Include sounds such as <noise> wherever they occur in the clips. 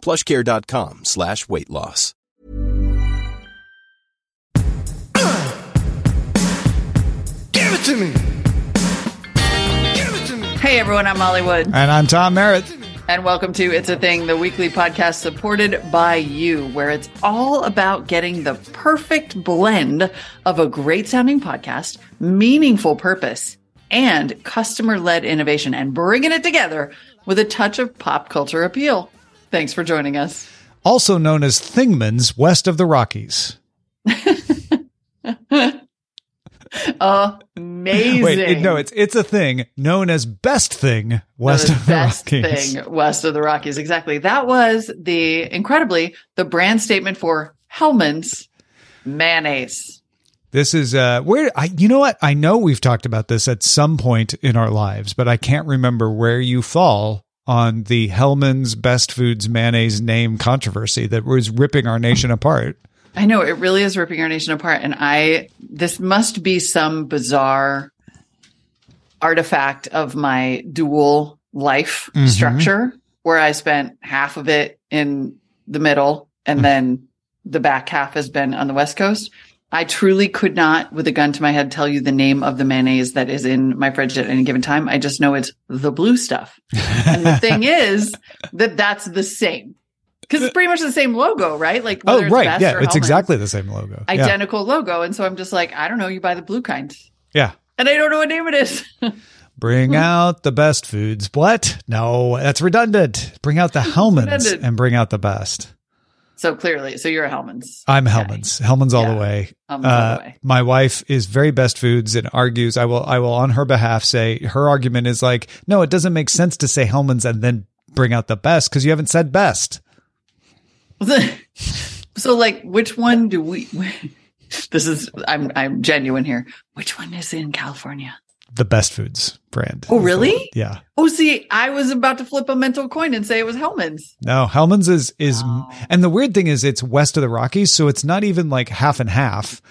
plushcare.com slash weight loss. Give it to me. Give it to me. Hey everyone, I'm Molly Wood, And I'm Tom Merritt. and welcome to It's a Thing, the weekly podcast supported by you, where it's all about getting the perfect blend of a great sounding podcast, meaningful purpose, and customer led innovation, and bringing it together with a touch of pop culture appeal. Thanks for joining us. Also known as Thingmans west of the Rockies. <laughs> Amazing. Wait, it- no, it's it's a thing known as Best Thing west of the best Rockies. thing west of the Rockies. Exactly. That was the incredibly the brand statement for Hellmann's mayonnaise. This is uh where I you know what? I know we've talked about this at some point in our lives, but I can't remember where you fall on the Hellmann's Best Foods mayonnaise name controversy that was ripping our nation apart. I know it really is ripping our nation apart, and I this must be some bizarre artifact of my dual life Mhm. structure where I spent half of it in the middle and then the back half has been on the West Coast. I truly could not, with a gun to my head, tell you the name of the mayonnaise that is in my fridge at any given time. I just know it's the blue stuff. And the thing <laughs> is that that's the same because it's pretty much the same logo, right? Like, Oh, it's right. Yeah, it's exactly the same logo. Yeah. identical logo. And so I'm just like, I don't know. You buy the blue kind, yeah. and I don't know what name it is. <laughs> Bring out the best foods. What? No, that's redundant. Bring out the Hellmanns and bring out the best. So clearly, so you're a Hellmann's. I'm. Hellmann's. Hellmann's all Yeah. the way. Hellmann's all Uh, the way. my wife is very best foods and argues. I will. I will on her behalf say her argument is like, no, it doesn't make sense to say Hellmann's and then bring out the best because you haven't said best. <laughs> so, like, which one do we? <laughs> This is I'm I'm genuine here. Which one is in California? The best foods brand. Oh, really? Yeah. Oh, see, I was about to flip a mental coin and say it was Hellmann's. No, Hellmann's is is, Oh. and the weird thing is, it's west of the Rockies, so it's not even like half and half.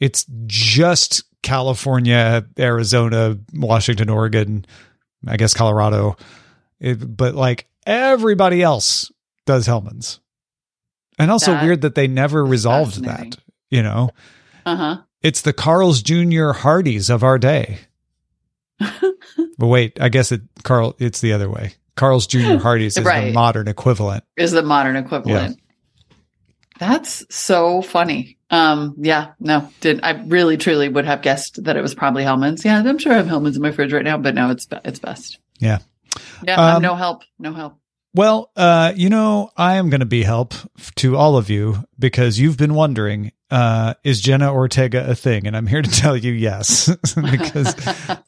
It's just California, Arizona, Washington, Oregon, I guess Colorado, It- but like everybody else does Hellmann's, and also That weird that they never resolved that. You know, Uh huh. it's the Carl's Jr. Hardee's of our day. But wait, I guess it Carl. It's the other way. Carl's Jr. Hardee's is the modern equivalent. Is the modern equivalent. That's so funny. Um, yeah, no, did I really truly would have guessed that it was probably Hellmann's. Yeah, I'm sure I have Hellmann's in my fridge right now, but no, it's it's best. Yeah. Yeah, I'm Um, no help, no help. Well, uh, you know, I am going to be help to all of you because you've been wondering, uh, is Jenna Ortega a thing? And I'm here to <laughs> tell you yes, <laughs> because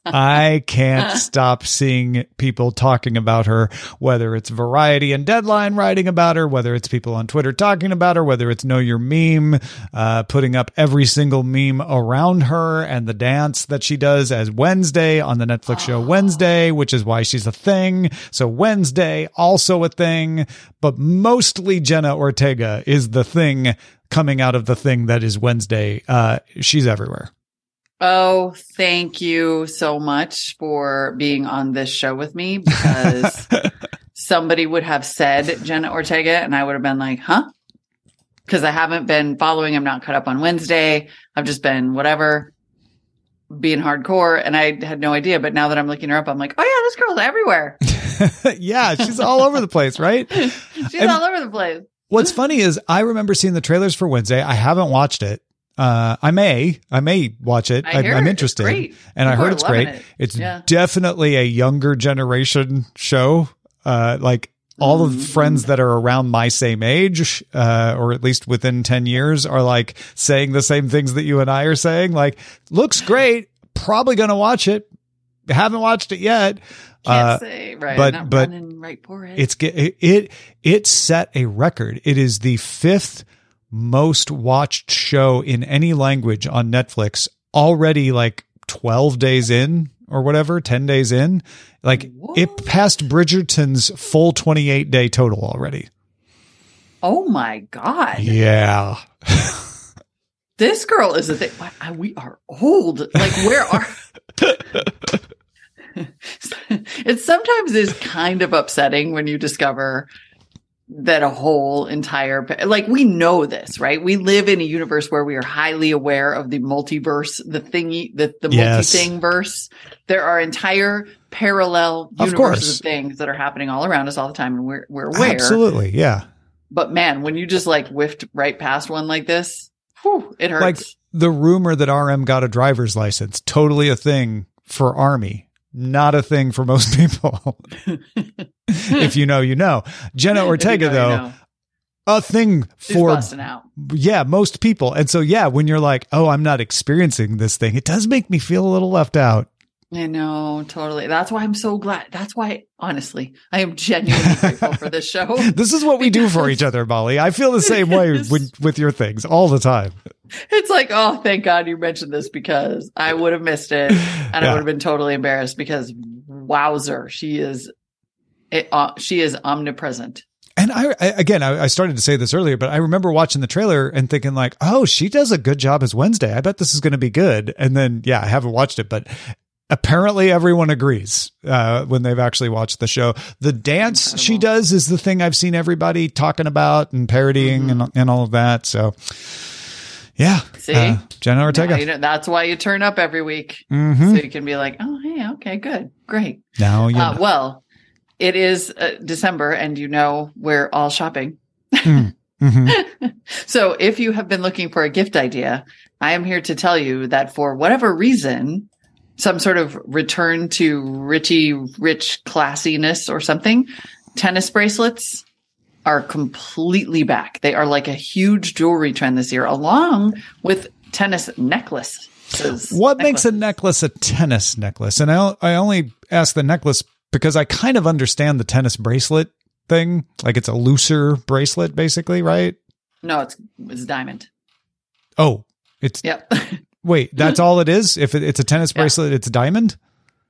I can't stop seeing people talking about her, whether it's Variety and Deadline writing about her, whether it's people on Twitter talking about her, whether it's Know Your Meme, uh, putting up every single meme around her and the dance that she does as Wednesday on the Netflix show Wednesday, which is why she's a thing. So Wednesday, also a thing, but mostly Jenna Ortega is the thing coming out of the thing that is Wednesday. Uh, she's everywhere. Oh, thank you so much for being on this show with me because <laughs> somebody would have said Jenna Ortega and I would have been like, huh? Because I haven't been following. I'm not caught up on Wednesday. I've just been whatever, being hardcore. And I had no idea. But now that I'm looking her up, I'm like, oh, yeah, this girl's everywhere. <laughs> yeah, she's all over the place, right? <laughs> She's And- all over the place. What's funny is I remember seeing the trailers for Wednesday. I haven't watched it. Uh, I may, I may watch it. I am interested, and I heard it's great. it. It's Yeah. definitely a younger generation show. Uh, like all of the Mm. friends that are around my same age, uh, or at least within ten years, are like saying the same things that you and I are saying. Like, looks great. Probably gonna watch it. Haven't watched it yet. Can't Uh, say, right. but- not but running right for it. it's it, it it set a record. It is the fifth most watched show in any language on Netflix already like 12 days in or whatever, 10 days in. Like it passed Bridgerton's full 28 day total already. Oh my God. Yeah. This girl is a thing. We are old. Like, where are. <laughs> it sometimes is kind of upsetting when you discover that a whole entire like we know this right we live in a universe where we are highly aware of the multiverse the thingy the, the Yes. multi-thing verse there are entire parallel Of universes course. of things that are happening all around us all the time and we're, we're aware Absolutely. Yeah. but man when you just like whiffed right past one like this whew, it hurts Like the rumor that RM got a driver's license, totally a thing for Army, not a thing for most <laughs> people. <laughs> if you know, you know. Jenna If you Ortega, know, you though, know. a thing She's for busting out yeah, most people. And so yeah, when you're like, "Oh, I'm not experiencing this thing." It does make me feel a little left out. I know, totally. That's why I'm so glad. That's why, honestly, I am genuinely grateful for this <laughs> show. This is what we do for each other, Molly. I feel the same way with, with your things all the time. It's like, oh, thank God you mentioned this because I would have missed it and I would have been totally embarrassed because wowzer, she is, it, uh, she is omnipresent. And I, I again, I, I started to say this earlier, but I remember watching the trailer and thinking like, "Oh, she does a good job as Wednesday. I bet this is going to be good." And then, yeah, I haven't watched it, but apparently everyone agrees uh, when they've actually watched the show. The dance she does is the thing I've seen everybody talking about and parodying Mm-hmm. and and all of that. So, yeah, See? uh, Jenna Ortega. You know, that's why you turn up every week. Mhm. So you can be like, oh, hey, okay, good, great. Now you Uh, well, it is uh, December and you know we're all shopping. Mhm. <laughs> So if you have been looking for a gift idea, I am here to tell you that for whatever reason, some sort of return to Richie rich classiness or something, tennis bracelets are completely back. They are like a huge jewelry trend this year, along with tennis necklaces. What makes a necklace a tennis necklace? And I, I only ask the necklace because I kind of understand the tennis bracelet thing. Like it's a looser bracelet, basically, right? No, it's it's diamond. Oh, it's Yep. <laughs> wait, that's all it is. If it, it's a tennis Yeah. bracelet, it's diamond.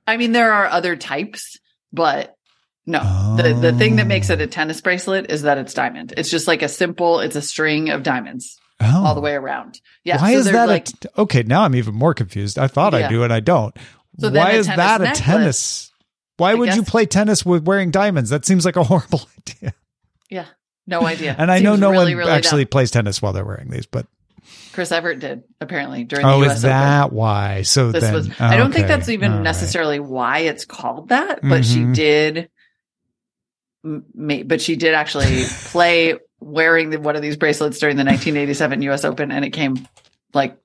I mean, there are other types, but no, the the thing that makes it a tennis bracelet is that it's diamond. It's just like a simple. It's a string of diamonds Oh, all the way around. Yeah. Why so is that? like? a t- okay, now I'm even more confused. I thought I do, and I don't. So Why is that a necklace- tennis? Why I would you play tennis with wearing diamonds? That seems like a <laughs> horrible idea. yeah. No idea. And I know no really, one really actually dumb. plays tennis while they're wearing these, but Chris Evert did apparently during oh, the US is that why? So This then, was. I don't think that's even all right. necessarily why it's called that, but she Mhm. did. But she did actually play wearing the, one of these bracelets during the 1987 U.S. Open, and it came like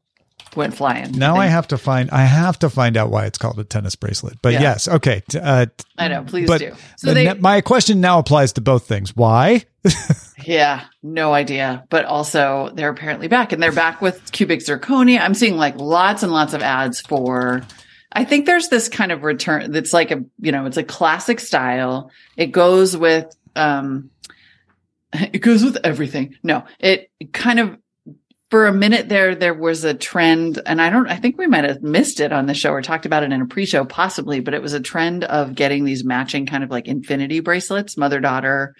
went flying. Now I They- have to find. I have to find out why it's called a tennis bracelet. But Yeah. yes, okay. Uh, I know. Please do. So the they, ne- my question now applies to both things. Why? <laughs> Yeah, no idea. But also, they're apparently back and they're back with cubic zirconia. I'm seeing like lots and lots of ads for. I think there's this kind of return that's like a, you know, it's a classic style. It goes with, um, <laughs> it goes with everything. No, it kind of, for a minute there, there was a trend, and I don't, I think we might have missed it on the show or talked about it in a pre show, possibly, but it was a trend of getting these matching kind of like infinity bracelets, mother daughter,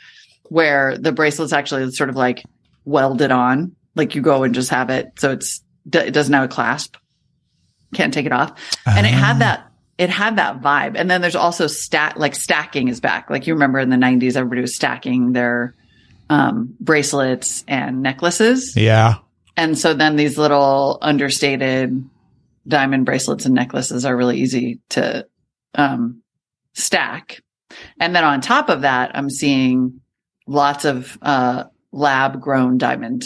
where the bracelet's actually sort of like welded on, like you go and just have it. So it's, it doesn't have a clasp, can't take it off. And it Ah. had that, it had that vibe. And then there's also stat, like stacking is back. Like you remember in the 90s, everybody was stacking their um, bracelets and necklaces. Yeah. And so then these little understated diamond bracelets and necklaces are really easy to um, stack. And then on top of that, I'm seeing lots of uh, lab grown diamond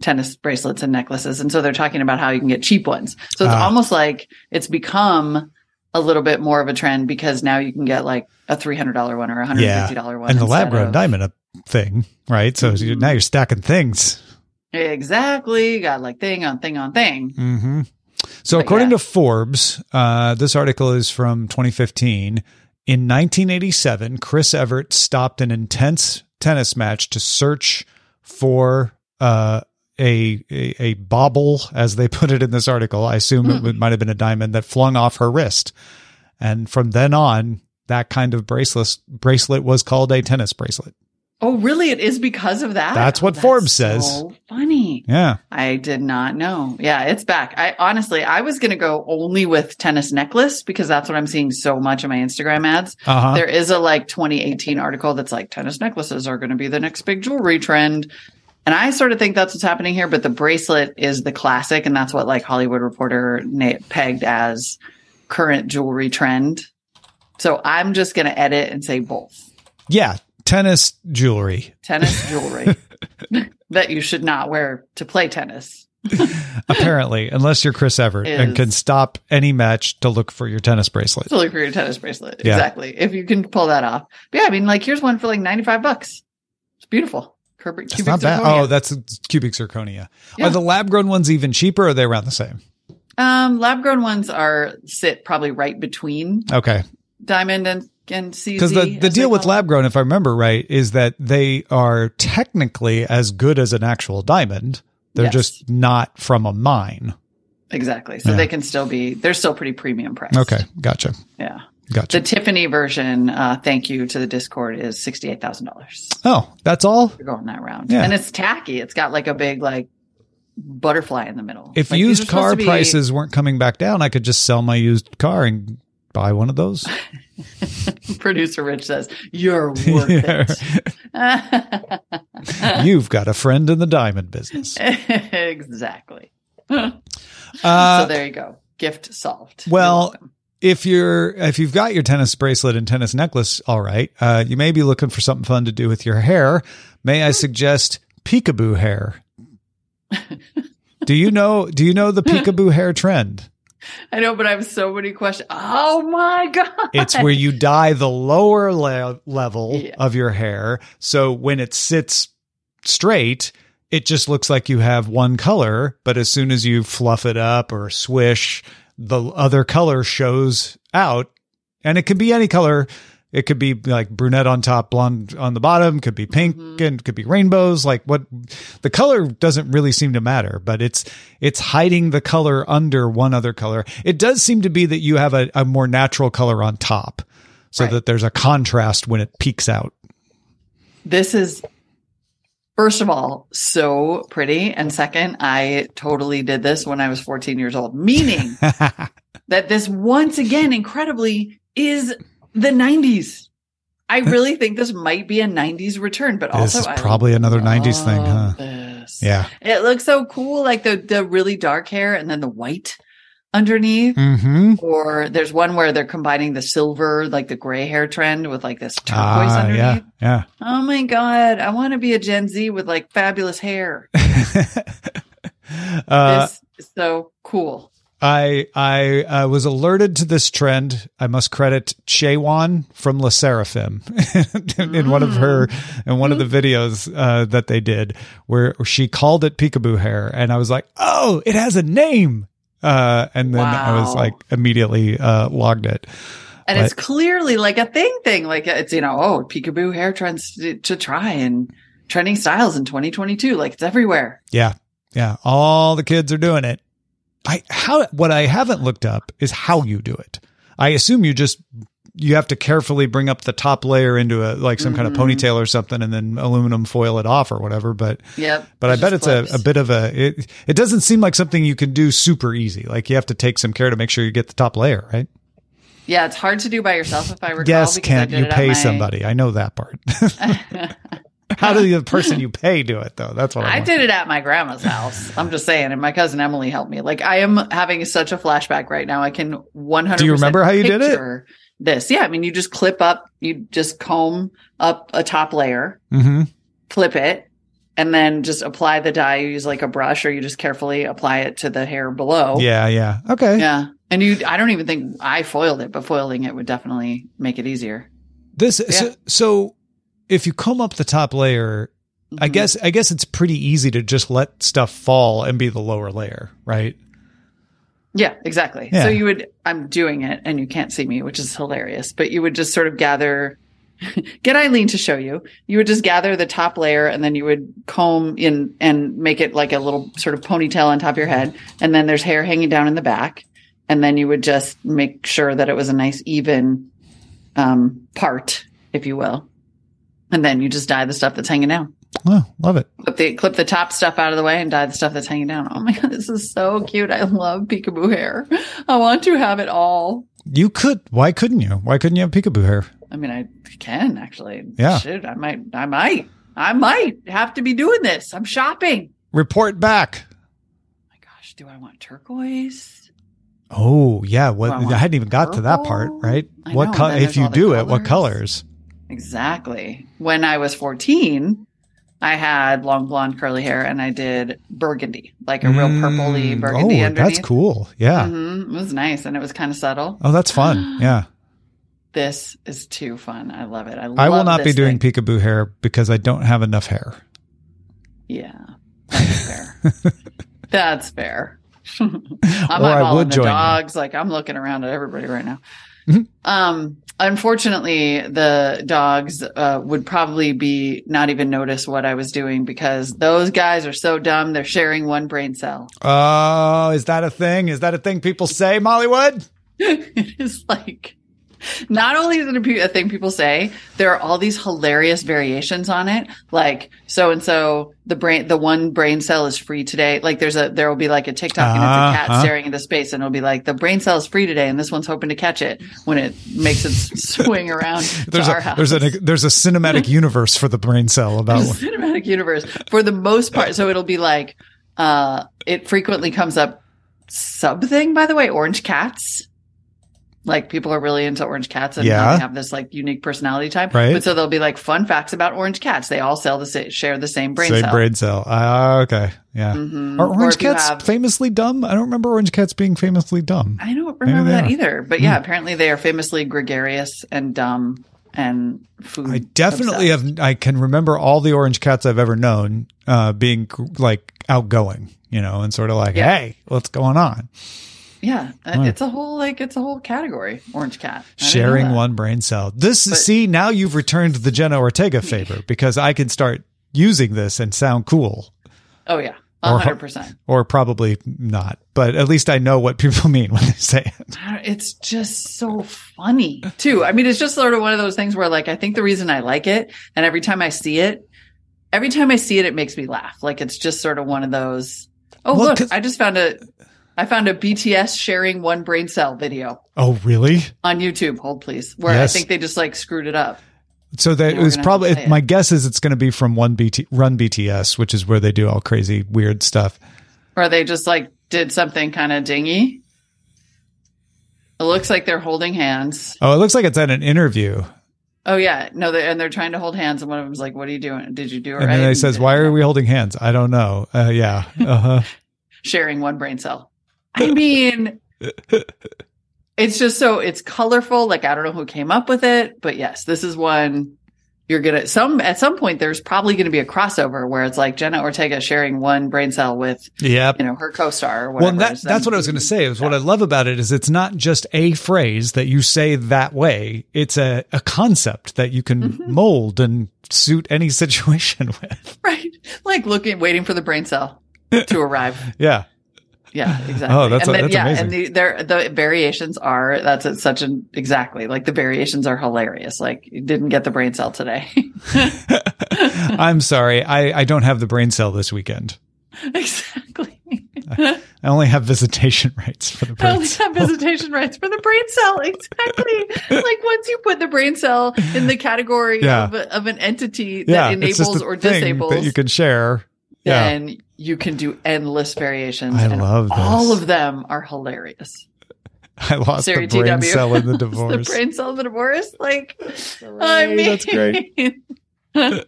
tennis bracelets and necklaces. And so they're talking about how you can get cheap ones. So it's Ah. almost like it's become a little bit more of a trend because now you can get like a $300 one or a $150 Yeah. one. And the lab grown of- diamond uh, thing, right? So you now you're stacking things. Exactly. You got like thing on thing on thing. hmm So But according yeah. to Forbes, uh, this article is from 2015. In 1987, Chris Evert stopped an intense tennis match to search for uh, a, a a bauble, as they <laughs> put it in this article. I assume it might have been a diamond that flung off her wrist, and from then on, that kind of bracelet bracelet was called a tennis bracelet. Oh, really? It is because of that? That's what Oh, Forbes says. So funny. Yeah, I did not know. Yeah, it's back. I honestly, I was going to go only with tennis necklace because that's what I'm seeing so much in my Instagram ads. uh huh. There is a like 2018 article that's like tennis necklaces are going to be the next big jewelry trend. And I sort of think that's what's happening here, but the bracelet is the classic. And that's what like Hollywood Reporter na- pegged as current jewelry trend. So I'm just going to edit and say both Yeah, tennis jewelry. tennis <laughs> jewelry that you should not wear to play tennis. <laughs> Apparently, unless you're Chris Evert and can stop any match to look for your tennis bracelet. to look for your tennis bracelet. Yeah. Exactly. If you can pull that off. But yeah, I mean, like here's one for like 95 bucks. It's beautiful. Cubic, cubic not bad. zirconia. Oh, that's cubic zirconia. Yeah. Are the lab grown ones even cheaper? Or are they around the same? um, lab grown ones are sit probably right between Okay. diamond and and CZ. Because the, the deal with lab grown, if I remember right, is that they are technically as good as an actual diamond. They're Yes. just not from a mine. exactly, so Yeah. they can still be. They're still pretty premium priced. Okay. Gotcha. yeah. Gotcha. The Tiffany version, uh, thank you to the Discord, is sixty eight thousand dollars. oh, that's all? We're going that round, Yeah. and it's tacky. It's got like a big like butterfly in the middle. If Like, used car be- prices weren't coming back down, I could just sell my used car and buy one of those. <laughs> Producer Rich says, You're worth <laughs> it. <laughs> You've got a friend in the diamond business. exactly. Uh, so there you go. Gift solved. You're well. If you're if you've got your tennis bracelet and tennis necklace all right uh, you may be looking for something fun to do with your hair may i suggest peekaboo hair do you know do you know the <laughs> peekaboo hair trend I know, but I have so many questions. Oh my God. it's where you dye the lower le- level Yeah. of your hair so when it sits straight it just looks like you have one color but as soon as you fluff it up or swish the other color shows out. And it can be any color. It could be like brunette on top blonde on the bottom. Could be pink Mm-hmm. and could be rainbows. Like what the color doesn't really seem to matter but it's it's hiding the color under one other color. It does seem to be that you have a, a more natural color on top so Right. that there's a contrast when it peaks out. This is, first of all, so pretty. And second, I totally did this when I was 14 years old, meaning <laughs> that this once again, incredibly, is the 90s. I really think this might be a 90s return, but This also probably another 90s thing, huh? This. yeah It looks so cool, like the the really dark hair and then the white underneath. mm-hmm Or there's one where they're combining the silver, like the gray hair trend, with like this turquoise ah, underneath. yeah yeah Oh my god, I want to be a Gen Z with like fabulous hair. <laughs> uh, this is so cool. I I uh, was alerted to this trend. I must credit Chaewon from Le Sserafim <laughs> in one of her in one of the videos uh, that they did, where she called it peekaboo hair, and I was like, "Oh, it has a name!" Uh, and then I was like, immediately uh, logged it. And But- it's clearly like a thing thing. Like it's, you know, oh, peekaboo hair trends to, to try and trending styles in 2022. Like it's everywhere. Yeah, yeah, all the kids are doing it. I how what I haven't looked up is how you do it. I assume you just you have to carefully bring up the top layer into a like some kind of Mhm. ponytail or something, and then aluminum foil it off or whatever. But Yep. but I bet it's a, a bit of a it. It doesn't seem like something you can do super easy. Like you have to take some care to make sure you get the top layer right. Yeah, it's hard to do by yourself if I recall. yes, because I Kent, did you pay my- somebody. I know that part. <laughs> how do the person you pay do it though? That's what I, I did it at my grandma's house. I'm just saying, and my cousin Emily helped me. Like I am having such a flashback right now. I can 100. Do you remember how you did it? This, yeah. I mean, you just clip up, you just comb up a top layer, hmm flip it, and then just apply the dye. You use like a brush, or you just carefully apply it to the hair below. Yeah, yeah. Okay. yeah. And you, I don't even think I foiled it, but foiling it would definitely make it easier. This Yeah. so, so if you comb up the top layer, I Mhm. guess I guess it's pretty easy to just let stuff fall and be the lower layer, right? Yeah, exactly. Yeah. So you would, I'm doing it and you can't see me, which is hilarious, but you would just sort of gather <laughs> get Eileen to show you. You would just gather the top layer and then you would comb in and make it like a little sort of ponytail on top of your head. And then there's hair hanging down in the back. And then you would just make sure that it was a nice even um, part, if you will. And then you just dye the stuff that's hanging down. Oh, love it. Clip the clip the top stuff out of the way and dye the stuff that's hanging down. Oh my god, this is so cute. I love peekaboo hair. I want to have it all. You could. Why couldn't you? Why couldn't you have peekaboo hair? I mean, I can actually. Yeah. Shit, I might. I might. I might have to be doing this. I'm shopping. Report back. my gosh, do I want turquoise? Oh yeah. What? I I hadn't even got to that part. Right. I what know, color? If you do it, what colors. colors? Exactly. When I was 14, I had long blonde curly hair and I did burgundy, like a real purpley Mm, burgundy Oh, underneath. that's cool. Yeah. hmm It was nice and it was kind of subtle. Oh, that's fun. <gasps> Yeah. This is too fun. I love it. I, I will not be doing thing. peekaboo hair because I don't have enough hair. Yeah, that's fair. <laughs> that's fair. <laughs> I'm Or I would the join you. dogs. Like I'm looking around at everybody right now. Mhm. Um, unfortunately, the dogs uh, would probably be not even notice what I was doing because those guys are so dumb. They're sharing one brain cell. Oh, is that a thing? Is that a thing people say, Mollywood? <laughs> it is like not only is it a a thing people say, there are all these hilarious variations on it. Like so and so, the brain, the one brain cell is free today. Like there's a, there will be like a TikTok and it's a cat Uh-huh. staring into space, and it'll be like the brain cell is free today, and this one's hoping to catch it when it makes it swing around <laughs> There's a house. there's a there's a cinematic <laughs> universe for the brain cell about a cinematic universe for the most part. So it'll be like, uh, it frequently comes up sub thing, by the way, orange cats. Like people are really into orange cats and Yeah. they have this like unique personality type. Right. But so they'll be like fun facts about orange cats. They all sell the sa- share the same brain cell. same cell. brain cell. Ah, okay, yeah. Mhm. Are orange cats have- famously dumb? I don't remember orange cats being famously dumb. I don't remember that are. either. But yeah, apparently they are famously gregarious and dumb and food. I definitely obsessed. have. I can remember all the orange cats I've ever known uh, being like outgoing, you know, and sort of like, Yeah. "Hey, what's going on?" Yeah, uh, it's a whole like it's a whole category. Orange cat I didn't know Sharing one brain cell. This But- see now you've returned the Jenna Ortega favor <laughs> because I can start using this and sound cool, Oh yeah, hundred percent. or probably not, but at least I know what people <laughs> mean when they say it. It's just so funny too. I mean, it's just sort of one of those things where like I think the reason I like it, and every time I see it, every time I see it, it makes me laugh. Like it's just sort of one of those. Oh Well, look, I just found a, I found a BTS sharing one brain cell video Oh, really? on YouTube. Hold please, where Yes. I think they just like screwed it up. So that it was probably it. my guess is it's going to be from one BT Run BTS, which is where they do all crazy weird stuff. Or they just like did something kind of dingy. It looks like they're holding hands. Oh, it looks like it's at an interview, Oh yeah, no, they, and they're trying to hold hands, and one of them's like, "What are you doing? Did you do it and right?" then they says, "Why are we holding hands?" I don't know. Uh, yeah, <laughs> uh-huh. sharing one brain cell. I mean, it's just so it's colorful. Like I don't know who came up with it, but yes, this is one you're gonna some at some point. There's probably going to be a crossover where it's like Jenna Ortega sharing one brain cell with yeah you know her co-star. Or Well, whatever. that, that's what I was going to say. Is what I love about it is it's not just a phrase that you say that way. It's a, a concept that you can Mm-hmm. mold and suit any <laughs> situation with. right, like looking, waiting for the brain cell to arrive. <laughs> Yeah. Yeah, <laughs> oh, exactly. Oh, that's- and then, that's yeah, amazing. and the the variations are that's a, such an exactly like the variations are hilarious. Like you didn't get the brain cell today. <laughs> I'm sorry. I, I don't have the brain cell this weekend. exactly. I only have visitation rights for the I brain only cell. have visitation rights for the brain cell. <laughs> Exactly. like once you put the brain cell in the category Yeah. of, of an entity Yeah, that just enables a or thing disables, that you can share. Yeah. then you can do endless variations. I and love this. All of them are hilarious. I lost Siri the brain TW. cell in the <laughs> divorce. the divorce. brain cell in the divorce. Like, I mean, that's great. <laughs>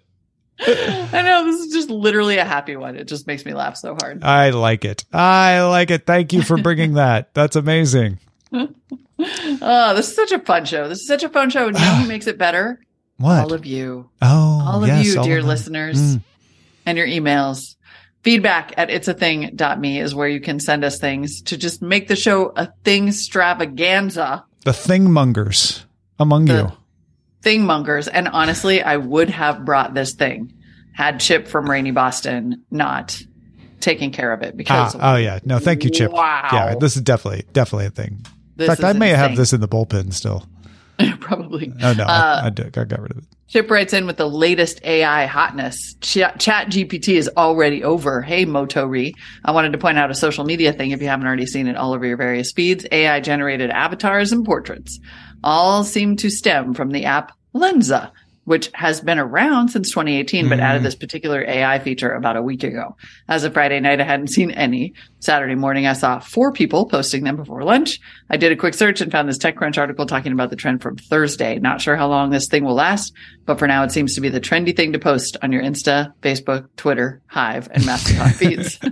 I know this is just literally a happy one. It just makes me laugh so hard. I like it. I like it. Thank you for bringing that. That's amazing. Oh, <laughs> this is such a fun show. This is such a fun show. And you know who <sighs> makes it better? What? All of you. oh, All of yes, you, all dear of listeners, Mm. and your emails. Feedback at it'sathing.me is where you can send us things to just make the show a thing extravaganza. The thingmongers among The- you. thingmongers. And honestly, I would have brought this thing had Chip from Rainy Boston not taken care of it because Ah, oh yeah, no, thank you, Chip. Wow. Yeah, this is definitely definitely a thing. this In fact, I may have this in the bullpen still. <laughs> probably. Oh no, Uh, I, I, did, I got rid of it. Chip writes in with the latest AI hotness. Chat, Chat GPT is already over. Hey, Motori. I wanted to point out a social media thing if you haven't already seen it all over your various feeds. AI generated avatars and portraits all seem to stem from the app Lensa, which has been around since 2018, but added this particular AI feature about a week ago. As of Friday night, I hadn't seen any. Saturday morning, I saw four people posting them before lunch. I did a quick search and found this TechCrunch article talking about the trend from Thursday. Not sure how long this thing will last, but for now, it seems to be the trendy thing to post on your Insta, Facebook, Twitter, Hive, and Mastodon feeds. <laughs>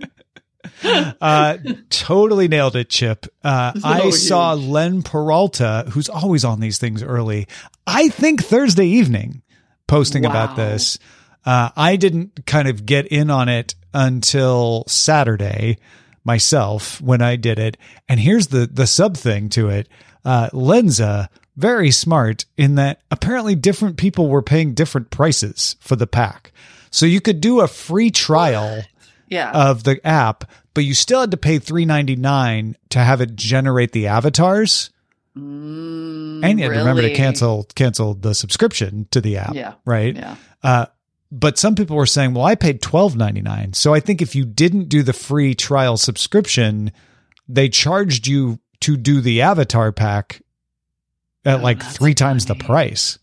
<laughs> Uh, totally nailed it, Chip. Uh, <laughs> I So saw Len Peralta, who's always on these things early. I think Thursday evening, posting about this. Uh, I didn't kind of get in on it until Saturday myself when I did it. And here's the the sub thing to it. Uh, Lensa very smart in that apparently different people were paying different prices for the pack. So you could do a free trial <sighs> Yeah. of the app, but you still had to pay three ninety nine to have it generate the avatars, Mm, and you had to remember to cancel cancel the subscription to the app. Yeah. right. Yeah. Uh, but some people were saying, "Well, I paid twelve ninety nine, so I think if you didn't do the free trial subscription, they charged you to do the avatar pack at Oh, like three times the price."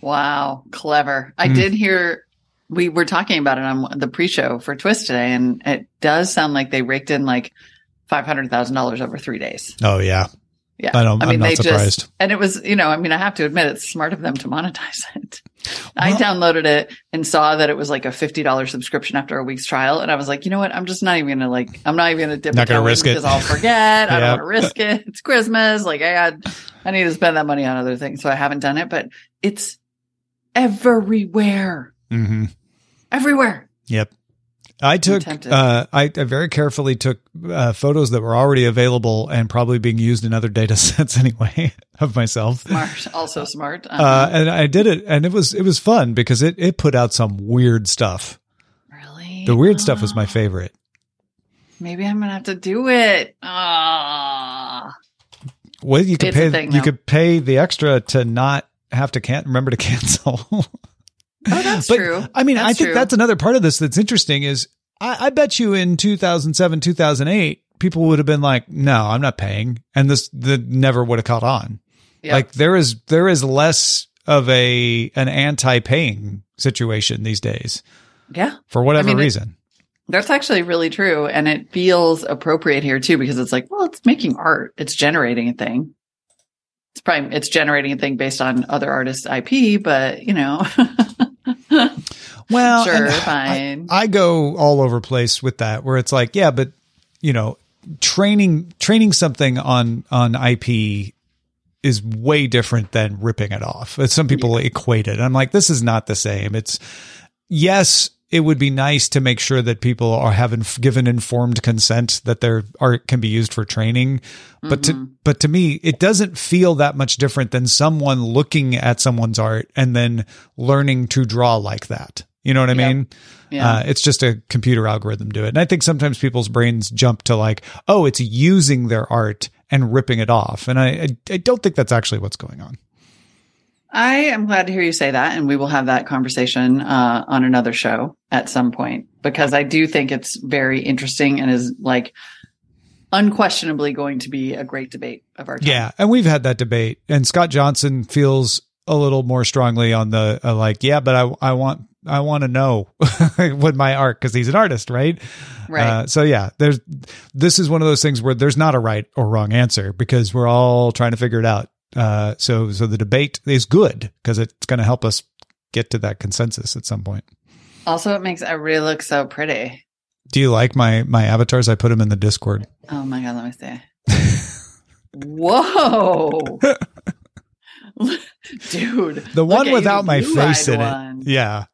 Wow, clever. I Mm. did hear we were talking about it on the pre-show for Twist today, and it does sound like they raked in like five hundred thousand dollars over three days. Oh yeah, Yeah, I don't- I'm not surprised. just and it was you know I mean I have to admit it's smart of them to monetize <laughs> it. I downloaded it and saw that it was like a fifty dollars subscription after a week's trial, and I was like, you know what? I'm just not even gonna like I'm not even gonna dip Not a gonna risk it. because I'll forget. I don't want to risk it. <laughs> It's Christmas. Like I had, I need to spend that money on other things, so I haven't done it. But it's everywhere hmm everywhere. Yep. I took, uh, I, I very carefully took uh, photos that were already available and probably being used in other data <laughs> sets anyway of myself. Smart, also smart. Uh-huh. Uh, and I did it and it was, it was fun because it, it put out some weird stuff. really, The weird stuff was my Oh, favorite. Maybe I'm gonna have to do it. Ah, Well, you could It's pay, thing, you though. could pay the extra to not have to can't remember to <laughs> cancel. Oh, that's But, true. I mean, I think true. that's another part of this that's interesting is I, I bet you in 2007, 2008, people would have been like, no, I'm not paying. And this, the never would have caught on. Yep. Like there is, there is less of a, an anti-paying situation these days yeah. for whatever I mean, it- reason. That's actually really true. And it feels appropriate here too, because it's like, well, it's making art. It's generating a thing. It's probably, it's generating a thing based on other artists' IP, but you know, <laughs> well, sure, and I- I go all over place with that where it's like, yeah, but you know, training, training something on, on IP is way different than ripping it off. Some people equate it. I'm like, this is not the same. It's yes, it would be nice to make sure that people are having given informed consent that their art can be used for training. But to mm-hmm. but to me, it doesn't feel that much different than someone looking at someone's art and then learning to draw like that. You know what I Yep. mean? yeah. Uh, it's just a computer algorithm do it. And I think sometimes people's brains jump to like, oh, it's using their art and ripping it off. And I, I, I don't think that's actually what's going on. I am glad to hear you say that, and we will have that conversation uh, on another show at some point because I do think it's very interesting and is like unquestionably going to be a great debate of our time. Yeah. And we've had that debate. And Scott Johnson feels a little more strongly on the uh, like, yeah, but I, I want, I want to know <laughs> what my art, because he's an artist, right? right. Uh, so yeah, there's this is one of those things where there's not a right or wrong answer because we're all trying to figure it out. Uh, so so the debate is good because it's going to help us get to that consensus at some point. also, it makes everybody look so pretty. Do you like my my avatars? I put them in the Discord. Oh my god, let me see. <laughs> Whoa, <laughs> <laughs> dude! The one without my face in one. it. Yeah.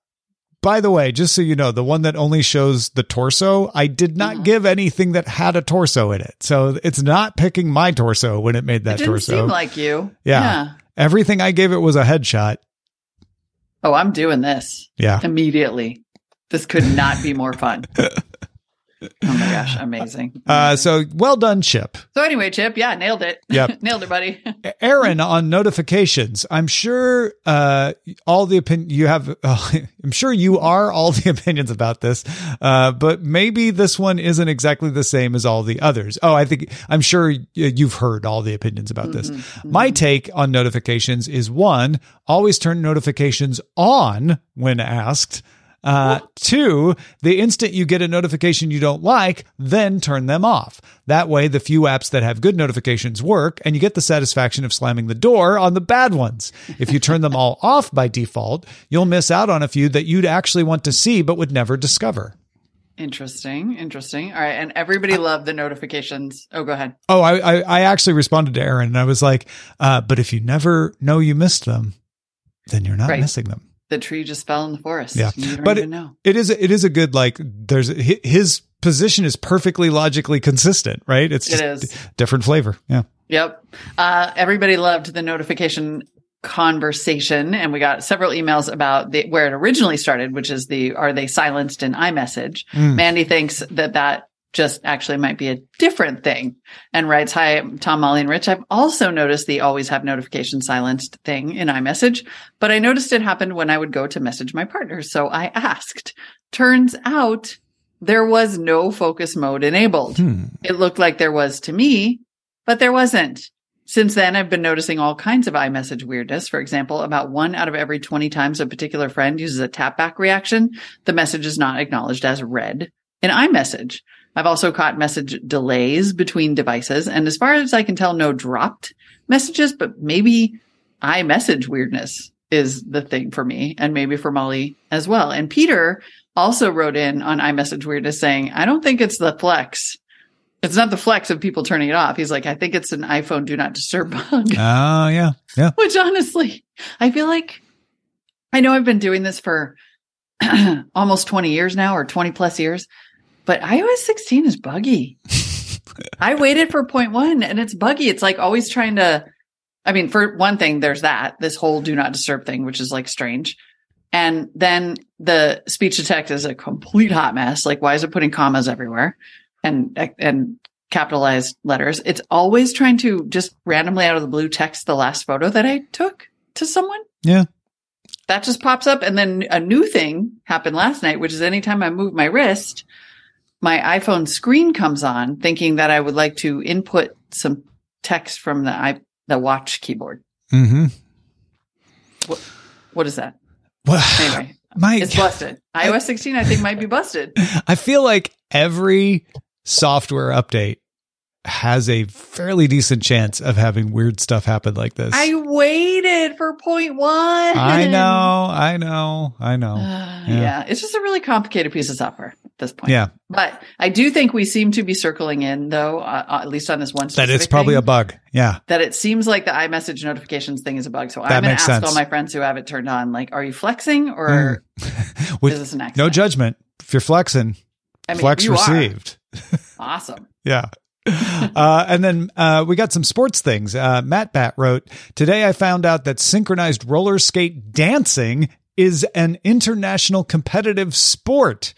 By the way, just so you know, the one that only shows the torso, I did not Mhm. give anything that had a torso in it. So it's not picking my torso when it made It that didn't torso. seem like you. Yeah. yeah. Everything I gave it was a headshot. Oh, I'm doing this Yeah. immediately. This could not be more fun. <laughs> Oh my gosh, amazing. <laughs> Uh, so well done, Chip. so anyway, Chip, yeah, nailed it. Yep. <laughs> nailed it, buddy. <laughs> Aaron on notifications. I'm sure uh, all the opinion you have. Uh, I'm sure you are all the opinions about this, uh, but maybe this one isn't exactly the same as all the others. Oh, I think I'm sure you've heard all the opinions about this. My take on notifications is one: always turn notifications on when asked. Uh, two, the instant you get a notification you don't like, then turn them off. That way, the few apps that have good notifications work and you get the satisfaction of slamming the door on the bad ones. If you turn them all <laughs> off by default, you'll miss out on a few that you'd actually want to see but would never discover. Interesting. Interesting. All right. And everybody loved the notifications. Oh, go ahead. Oh, I, I, I actually responded to Aaron and I was like, uh, but if you never know you missed them, then you're not Right. missing them. The tree just fell in the forest. Yeah. But know. It is it is a good like there's his position is perfectly logically consistent, right? It's It is. d- different flavor. Yeah. Yep. Uh, everybody loved the notification conversation, and we got several emails about the, where it originally started, which is the are they silenced in iMessage? Mm. Mandy thinks that that just actually might be a different thing, and writes, "Hi, Tom, Molly, and Rich. I've also noticed the always have notification silenced thing in iMessage, but I noticed it happened when I would go to message my partner, so I asked. Turns out." There was no focus mode enabled. Hmm. It looked like there was to me, but there wasn't. Since then, I've been noticing all kinds of iMessage weirdness. For example, about one out of every 20 times a particular friend uses a tap back reaction, the message is not acknowledged as read in iMessage. I've also caught message delays between devices. And as far as I can tell, no dropped messages, but maybe iMessage weirdness is the thing for me and maybe for Molly as well. And Peter also wrote in on iMessage weirdness saying, I don't think it's the flex. It's not the flex of people turning it off. He's like, I think it's an iPhone do not disturb bug. Oh <laughs> yeah. Yeah. <laughs> Which honestly, I feel like I know I've been doing this for <clears throat> almost 20 years now or 20 plus years, but iOS 16 is buggy. <laughs> I waited for point one and it's buggy. It's like always trying to, I mean, for one thing, there's that, this whole do not disturb thing, which is like strange. And then the speech detect is a complete hot mess. Like, why is it putting commas everywhere and, and capitalized letters? It's always trying to just randomly out of the blue text the last photo that I took to someone. Yeah. That just pops up. And then a new thing happened last night, which is anytime I move my wrist, my iPhone screen comes on thinking that I would like to input some text from the i the watch keyboard. Mm-hmm. What is that? Well, Anyway, <sighs> my it's busted. <laughs> iOS 16, I think, might be busted. <laughs> I feel like every software update has a fairly decent chance of having weird stuff happen like this. I waited for point one. I know, <sighs> I know, I know. Uh, <sighs> Yeah. yeah. it's just a really complicated piece of software this point. Yeah, But I do think we seem to be circling in, though, uh, at least on this one. that it's probably thing, a bug. Yeah, That it seems like the iMessage notifications thing is a bug. So That I'm going to ask sense. all my friends who have it turned on, like, are you flexing or <laughs> With is this an accident? no judgment. If you're flexing, I mean, flex you received. <laughs> Awesome. Yeah. <laughs> uh, and then uh, we got some sports things. Uh, Matt Bat wrote Today I found out that synchronized roller skate dancing is an international competitive sport.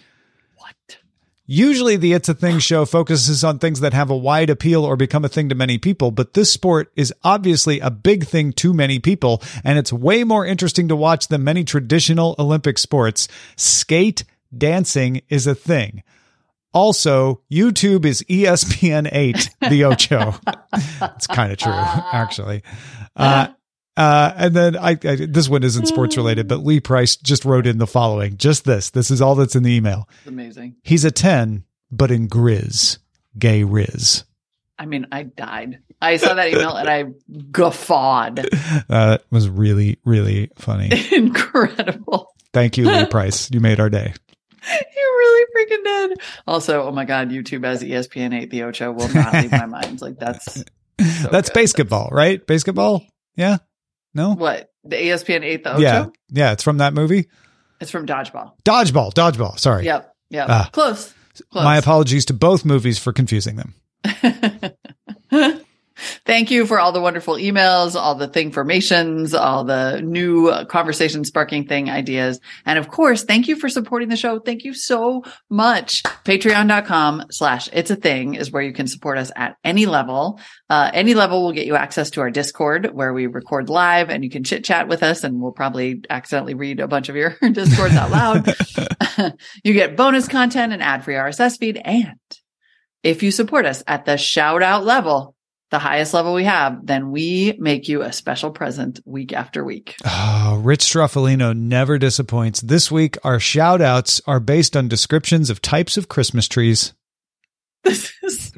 Usually, the It's a Thing show focuses on things that have a wide appeal or become a thing to many people, but this sport is obviously a big thing to many people, and it's way more interesting to watch than many traditional Olympic sports. Skate dancing is a thing. Also, YouTube is ESPN 8, the Ocho. <laughs> it's kind of true, actually. Uh, uh, and then I, I, this one isn't sports related, but Lee Price just wrote in the following just this. This is all that's in the email. It's amazing. He's a 10, but in Grizz, gay Riz. I mean, I died. I saw that email and I guffawed. <laughs> That was really, really funny. <laughs> Incredible. Thank you, Lee <laughs> Price. You made our day. You really freaking did. Also, oh my God, YouTube as ESPN 8 The Ocho will not leave my mind. Like, that's so That's good. basketball, right? Basketball? Yeah? No? What? The ESPN 8 The Ocho? Yeah. Yeah. It's from that movie. It's from Dodgeball. Dodgeball. Dodgeball. Sorry. Yep. Yep. Ah. Close. Close. My apologies to both movies for confusing them. <laughs> Thank you for all the wonderful emails, all the thing formations, all the new conversation sparking thing ideas. And of course, thank you for supporting the show. Thank you so much. Patreon.com slash it's a thing is where you can support us at any level. Uh, any level will get you access to our Discord where we record live and you can chit chat with us and we'll probably accidentally read a bunch of your <laughs> Discords out loud. <laughs> you get bonus content and ad free RSS feed. And if you support us at the shout out level, the highest level we have, then we make you a special present week after week. Oh, Rich Struffolino never disappoints. This week, our shout outs are based on descriptions of types of Christmas trees. This is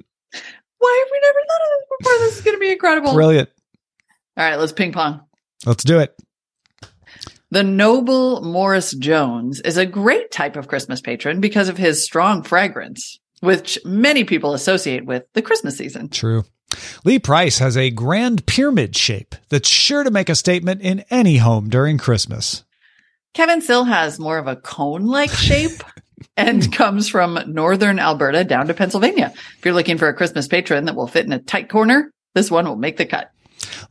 why have we never thought of this before? This is going to be incredible. Brilliant. All right, let's ping pong. Let's do it. The noble Morris Jones is a great type of Christmas patron because of his strong fragrance, which many people associate with the Christmas season. True. Lee Price has a grand pyramid shape that's sure to make a statement in any home during Christmas. Kevin Sill has more of a cone like shape <laughs> and comes from northern Alberta down to Pennsylvania. If you're looking for a Christmas patron that will fit in a tight corner, this one will make the cut.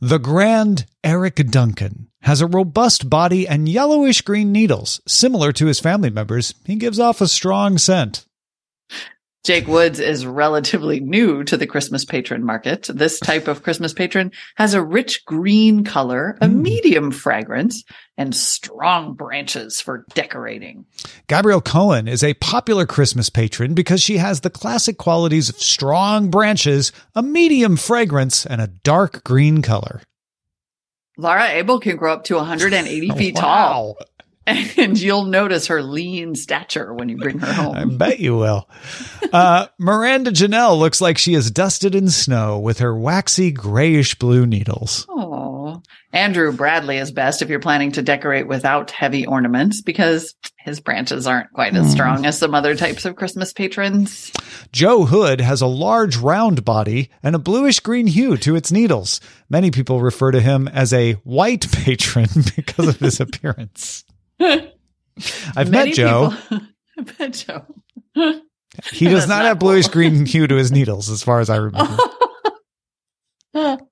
The grand Eric Duncan has a robust body and yellowish green needles. Similar to his family members, he gives off a strong scent. Jake Woods is relatively new to the Christmas patron market. This type of Christmas patron has a rich green color, a hmm. medium fragrance, and strong branches for decorating. Gabrielle Cohen is a popular Christmas patron because she has the classic qualities of strong branches, a medium fragrance, and a dark green color. Laura Abel can grow up to 180 <laughs> feet tall. And you'll notice her lean stature when you bring her home. I bet you will. Uh, Miranda Janelle looks like she is dusted in snow with her waxy grayish blue needles. Oh, Andrew Bradley is best if you're planning to decorate without heavy ornaments because his branches aren't quite as strong as some other types of Christmas patrons. Joe Hood has a large round body and a bluish green hue to its needles. Many people refer to him as a white patron <laughs> because of his appearance. <laughs> I've met Joe. <laughs> I've met Joe. He does <laughs> not not have bluish green hue to his needles, as far as I remember. that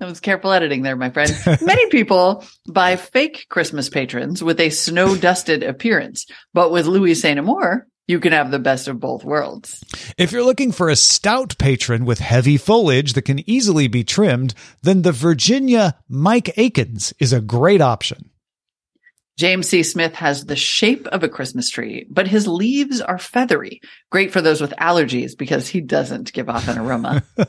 was careful editing there, my friend. Many people buy fake Christmas patrons with a snow dusted appearance, but with Louis Saint Amour, you can have the best of both worlds. If you're looking for a stout patron with heavy foliage that can easily be trimmed, then the Virginia Mike Akins is a great option. James C. Smith has the shape of a Christmas tree, but his leaves are feathery. Great for those with allergies because he doesn't give off an aroma. <laughs>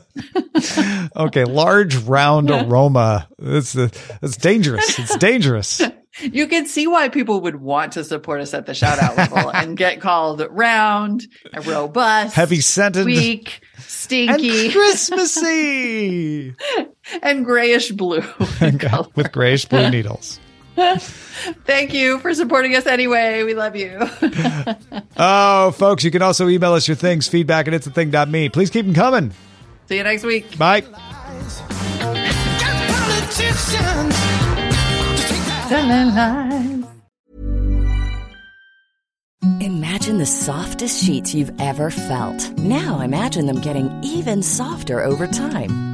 Okay, large round aroma. It's it's dangerous. It's dangerous. <laughs> you can see why people would want to support us at the shout out level <laughs> and get called round, robust, Heavy scented weak, and stinky, Christmassy and grayish blue with grayish blue needles. Thank you for supporting us anyway. We love you. <laughs> Oh, folks, you can also email us your things, feedback at it's a thing.me. Please keep them coming. See you next week. Bye. Politicians to take that Imagine the softest sheets you've ever felt. Now imagine them getting even softer over time.